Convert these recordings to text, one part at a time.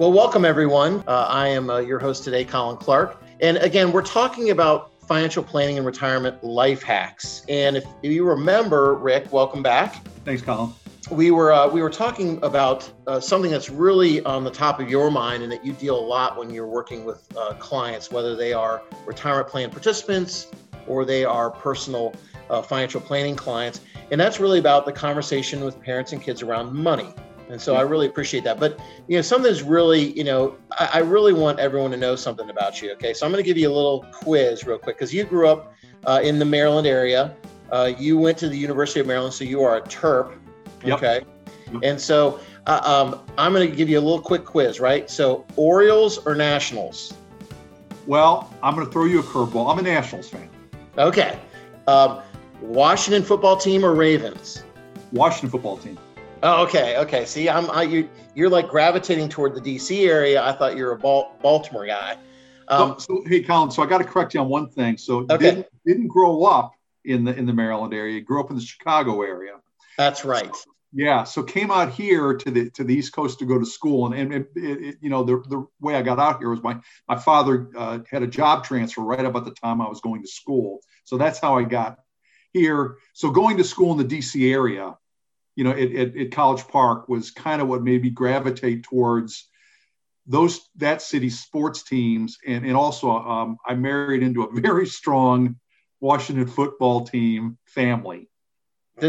Well, welcome everyone. Uh, I am uh, your host today, Colin Clark. And again, we're talking about financial planning and retirement life hacks. And if you remember, Rick, welcome back. Thanks, Colin. We were uh, we were talking about uh, something that's really on the top of your mind, and that you deal a lot when you're working with uh, clients, whether they are retirement plan participants or they are personal uh, financial planning clients, and that's really about the conversation with parents and kids around money. And so I really appreciate that. But you know, something's really, you know, I, I really want everyone to know something about you. Okay, so I'm going to give you a little quiz real quick because you grew up uh, in the Maryland area. Uh, you went to the University of Maryland, so you are a Terp. Yep. Okay, yep. and so uh, um, I'm going to give you a little quick quiz, right? So Orioles or Nationals? Well, I'm going to throw you a curveball. I'm a Nationals fan. Okay. Um, Washington football team or Ravens? Washington football team. Oh, okay, okay. See, I'm I, you. You're like gravitating toward the DC area. I thought you were a Baltimore guy. Um, so, so, hey, Colin. So I got to correct you on one thing. So okay. didn't didn't grow up in the in the Maryland area. Grew up in the Chicago area. That's right. So, yeah. So came out here to the to the East Coast to go to school, and and it, it, you know the the way I got out here was my my father uh, had a job transfer right about the time I was going to school. So that's how I got here. So going to school in the DC area you know, at, at, at College Park was kind of what made me gravitate towards those that city's sports teams, and and also um, I married into a very strong Washington football team family.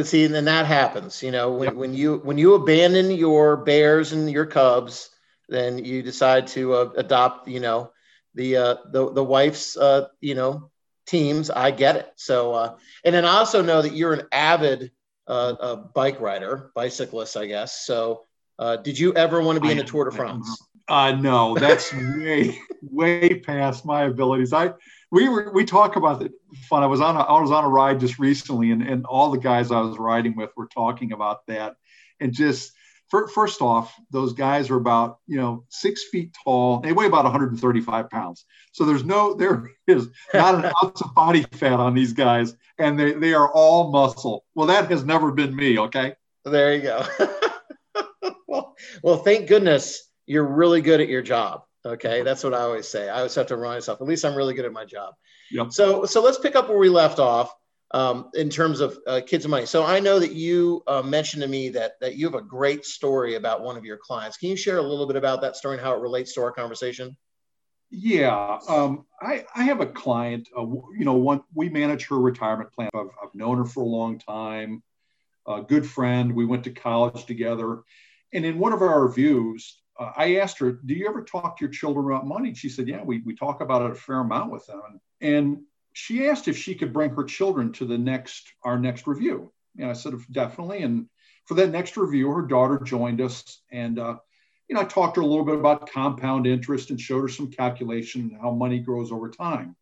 See, and then that happens, you know, when, yep. when you when you abandon your Bears and your Cubs, then you decide to uh, adopt, you know, the uh, the the wife's, uh, you know, teams. I get it. So, uh, and then I also know that you're an avid uh, a bike rider, bicyclist, I guess. So, uh, did you ever want to be I, in the Tour de France? Uh, no, that's way, way past my abilities. I we were we talk about it fun. I was on a, I was on a ride just recently, and and all the guys I was riding with were talking about that, and just first off, those guys are about you know six feet tall. They weigh about 135 pounds. So there's no there is not an ounce of body fat on these guys, and they they are all muscle. Well, that has never been me. Okay. There you go. well, well, thank goodness you're really good at your job. Okay, that's what I always say. I always have to remind myself. At least I'm really good at my job. Yep. So so let's pick up where we left off um, in terms of uh, kids and money. So I know that you uh, mentioned to me that that you have a great story about one of your clients. Can you share a little bit about that story and how it relates to our conversation? Yeah, um, I, I have a client. Uh, you know, one we manage her retirement plan. I've, I've known her for a long time. A good friend. We went to college together, and in one of our reviews, uh, I asked her, "Do you ever talk to your children about money?" She said, "Yeah, we we talk about it a fair amount with them." And she asked if she could bring her children to the next our next review. And I said definitely. And for that next review, her daughter joined us, and uh, you know I talked to her a little bit about compound interest and showed her some calculation how money grows over time.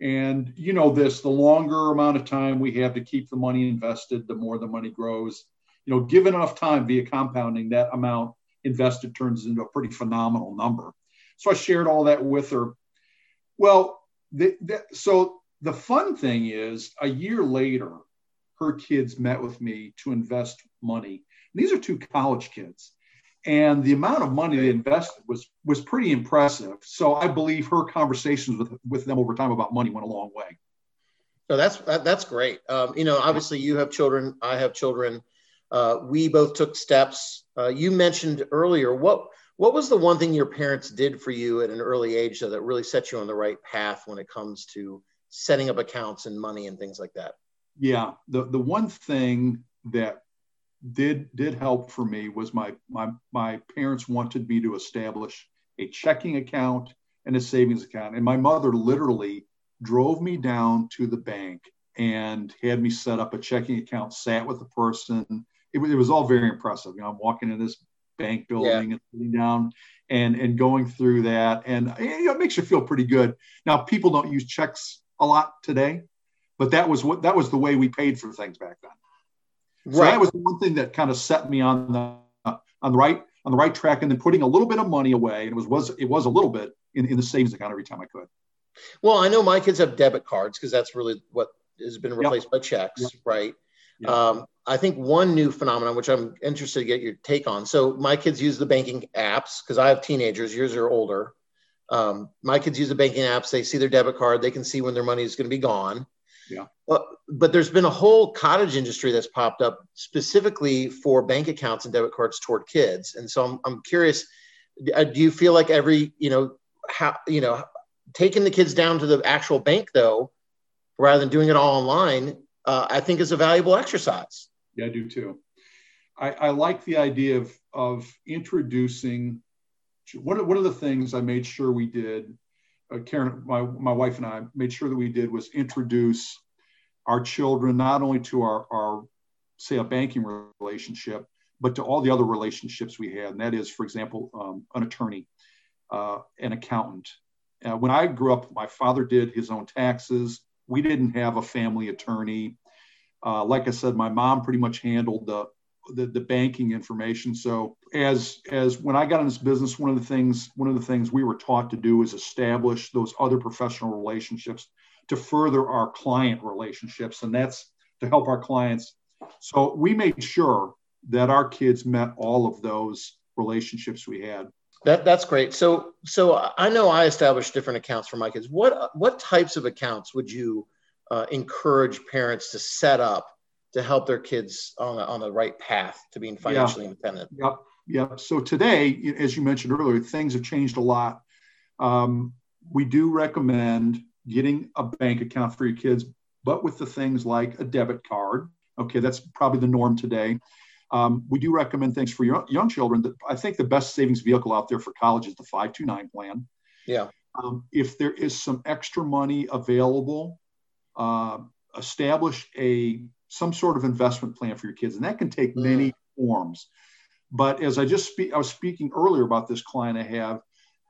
And you know this, the longer amount of time we have to keep the money invested, the more the money grows. You know, given enough time via compounding, that amount invested turns into a pretty phenomenal number. So I shared all that with her. Well, the, so the fun thing is, a year later, her kids met with me to invest money. These are two college kids, and the amount of money they invested was was pretty impressive. So I believe her conversations with with them over time about money went a long way. So that's that, that's great. Um, you know, obviously you have children, I have children. Uh, we both took steps. Uh, you mentioned earlier what what was the one thing your parents did for you at an early age though, that really set you on the right path when it comes to setting up accounts and money and things like that? Yeah, the the one thing that did did help for me was my my my parents wanted me to establish a checking account and a savings account, and my mother literally drove me down to the bank and had me set up a checking account, sat with the person. It, it was all very impressive. You know, I'm walking in this bank building yeah. and sitting down and and going through that and you know, it makes you feel pretty good now people don't use checks a lot today but that was what that was the way we paid for things back then so right. that was one thing that kind of set me on the on the right on the right track and then putting a little bit of money away and it was was it was a little bit in, in the savings account every time i could well i know my kids have debit cards because that's really what has been replaced yep. by checks yep. right Yeah. Um, I think one new phenomenon, which I'm interested to get your take on. So my kids use the banking apps because I have teenagers. Yours are older. Um, my kids use the banking apps. They see their debit card. They can see when their money is going to be gone. Yeah. But, but there's been a whole cottage industry that's popped up specifically for bank accounts and debit cards toward kids. And so I'm, I'm curious, uh, do you feel like every, you know, how, you know, taking the kids down to the actual bank though, rather than doing it all online, uh, I think is a valuable exercise. Yeah, I do too. I, I like the idea of, of introducing one of, one of the things I made sure we did, uh, Karen, my, my wife and I made sure that we did was introduce our children not only to our, our say a banking relationship, but to all the other relationships we had. And that is, for example, um, an attorney, uh, an accountant. Uh, when I grew up, my father did his own taxes. We didn't have a family attorney. Uh, like I said, my mom pretty much handled the, the, the banking information. So as as when I got in this business, one of the things one of the things we were taught to do is establish those other professional relationships to further our client relationships, and that's to help our clients. So we made sure that our kids met all of those relationships we had. That that's great. So so I know I established different accounts for my kids. What what types of accounts would you uh, encourage parents to set up to help their kids on, on the right path to being financially yeah. independent? Yep. Yep. So today, as you mentioned earlier, things have changed a lot. Um, we do recommend getting a bank account for your kids, but with the things like a debit card. Okay, that's probably the norm today. Um, we do recommend things for your young children. That I think the best savings vehicle out there for college is the 529 plan. Yeah. Um, if there is some extra money available, uh, establish a some sort of investment plan for your kids, and that can take mm. many forms. But as I just speak, I was speaking earlier about this client I have.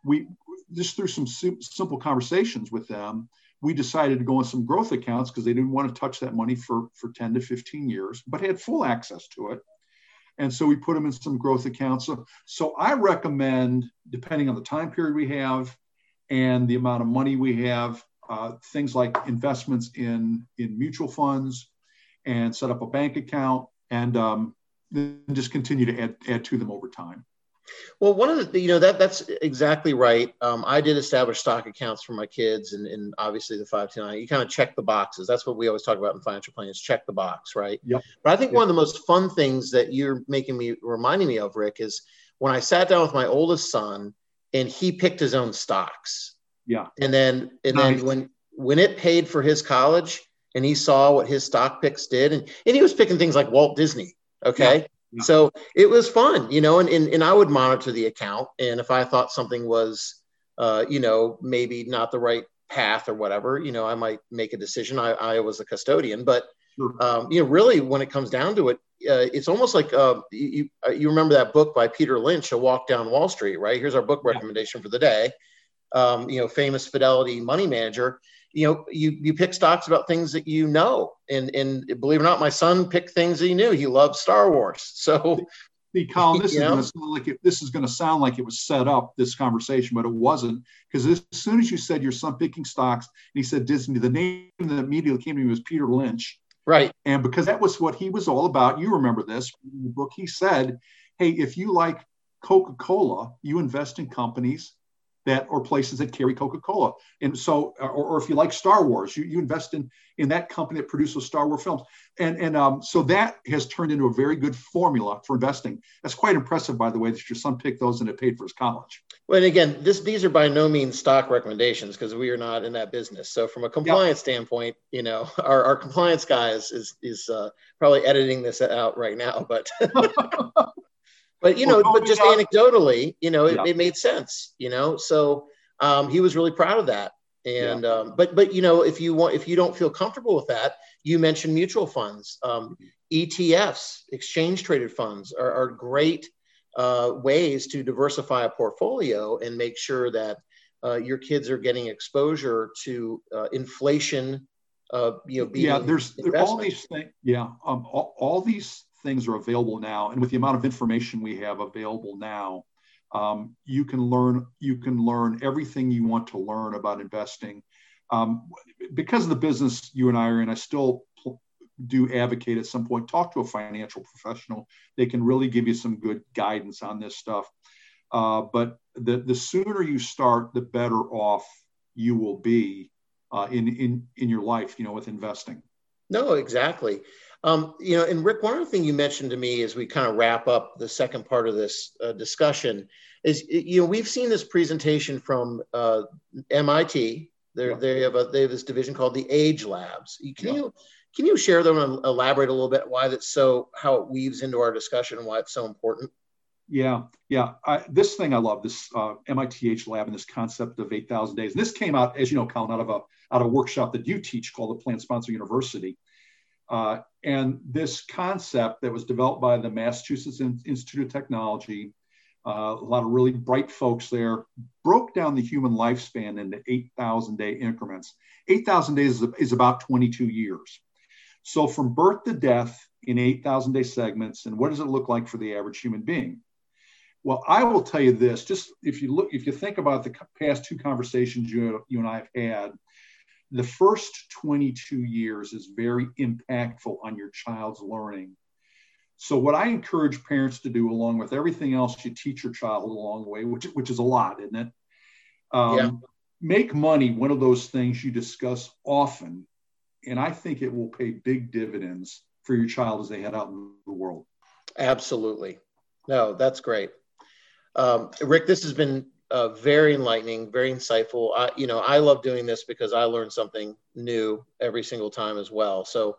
We just through some simple conversations with them, we decided to go on some growth accounts because they didn't want to touch that money for for 10 to 15 years, but had full access to it. And so we put them in some growth accounts. So, so I recommend, depending on the time period we have and the amount of money we have, uh, things like investments in in mutual funds, and set up a bank account, and um, then just continue to add add to them over time. Well, one of the you know that that's exactly right. Um, I did establish stock accounts for my kids, and, and obviously the five two nine. You kind of check the boxes. That's what we always talk about in financial planning: is check the box, right? Yep. But I think yep. one of the most fun things that you're making me reminding me of, Rick, is when I sat down with my oldest son and he picked his own stocks. Yeah. And then and nice. then when when it paid for his college and he saw what his stock picks did, and, and he was picking things like Walt Disney. Okay. Yeah. Yeah. So it was fun, you know, and, and, and I would monitor the account. And if I thought something was, uh, you know, maybe not the right path or whatever, you know, I might make a decision. I, I was a custodian, but, sure. um, you know, really when it comes down to it, uh, it's almost like uh, you, you remember that book by Peter Lynch, A Walk Down Wall Street, right? Here's our book recommendation yeah. for the day. Um, you know, famous Fidelity money manager you know you you pick stocks about things that you know and and believe it or not my son picked things he knew he loved star wars so See, Colin, this is going to sound like it, this is going to sound like it was set up this conversation, but it wasn't because as soon as you said your son picking stocks, and he said Disney, the name that immediately came to me was Peter Lynch, right? And because that was what he was all about. You remember this in the book? He said, "Hey, if you like Coca Cola, you invest in companies that or places that carry Coca-Cola. And so, or, or, if you like Star Wars, you, you invest in in that company that produces Star Wars films. And and um, so that has turned into a very good formula for investing. That's quite impressive, by the way, that your son picked those and it paid for his college. Well, and again, this these are by no means stock recommendations because we are not in that business. So from a compliance yeah. standpoint, you know, our, our compliance guy is is, is uh, probably editing this out right now, but but you know, but just anecdotally, you know, it, yeah. it, made sense, you know. So um, he was really proud of that. And yeah. um, but but you know, if you want, if you don't feel comfortable with that, you mentioned mutual funds, um, ETFs, exchange traded funds are, are great uh, ways to diversify a portfolio and make sure that uh, your kids are getting exposure to uh, inflation. Uh, you know, yeah, there's all these things. Yeah, um, all, all these things are available now, and with the amount of information we have available now, um, you can learn you can learn everything you want to learn about investing. Um, because of the business you and I are in, I still do advocate at some point, talk to a financial professional. They can really give you some good guidance on this stuff. Uh, but the, the sooner you start, the better off you will be uh, in, in, in your life, you know, with investing. No, exactly. Um, you know, and Rick, one other thing you mentioned to me as we kind of wrap up the second part of this uh, discussion is, you know, we've seen this presentation from uh, MIT. They're, yeah. They have a they have this division called the Age Labs. Can yeah. you can you share them and elaborate a little bit why that's so how it weaves into our discussion and why it's so important? Yeah, yeah. I, this thing I love this uh, MIT Age Lab and this concept of eight thousand days. And this came out, as you know, Colin, out of a out of a workshop that you teach called the Plan Sponsor University. Uh, and this concept that was developed by the Massachusetts Institute of Technology, uh, a lot of really bright folks there, broke down the human lifespan into 8,000 day increments. 8,000 days is, about 22 years. So from birth to death in 8,000 day segments, and what does it look like for the average human being? Well, I will tell you this: just if you look, if you think about the past two conversations you, you and I have had, the first 22 years is very impactful on your child's learning. So, what I encourage parents to do, along with everything else you teach your child along the way, which, which is a lot, isn't it? Um, yeah. Make money one of those things you discuss often. And I think it will pay big dividends for your child as they head out in the world. Absolutely. No, that's great. Um, Rick, this has been uh, very enlightening, very insightful. I, you know, I love doing this because I learn something new every single time as well. So,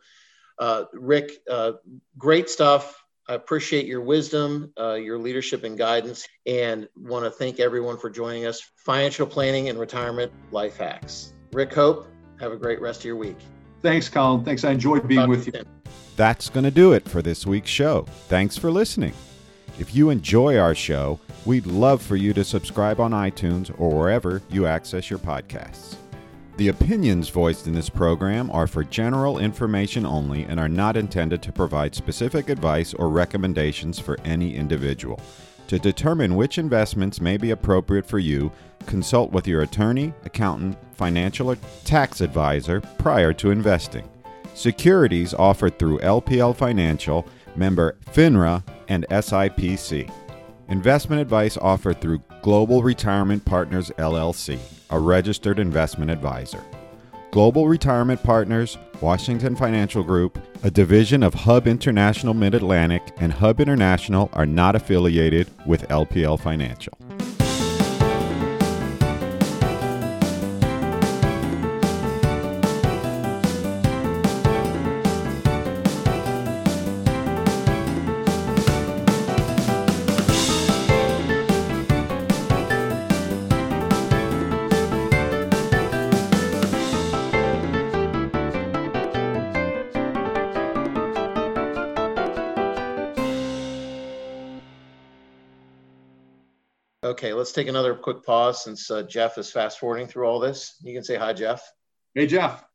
uh, Rick, uh, great stuff. I appreciate your wisdom, uh, your leadership and guidance, and want to thank everyone for joining us. Financial planning and retirement life hacks. Rick Hope, have a great rest of your week. Thanks, Colin. Thanks. I enjoyed being Talk with you. That's going to do it for this week's show. Thanks for listening. If you enjoy our show, we'd love for you to subscribe on iTunes or wherever you access your podcasts. The opinions voiced in this program are for general information only and are not intended to provide specific advice or recommendations for any individual. To determine which investments may be appropriate for you, consult with your attorney, accountant, financial, or tax advisor prior to investing. Securities offered through LPL Financial, member FINRA, and SIPC. Investment advice offered through Global Retirement Partners LLC, a registered investment advisor. Global Retirement Partners, Washington Financial Group, a division of Hub International Mid Atlantic, and Hub International are not affiliated with LPL Financial. Okay, let's take another quick pause since uh, Jeff is fast forwarding through all this. You can say hi, Jeff. Hey, Jeff.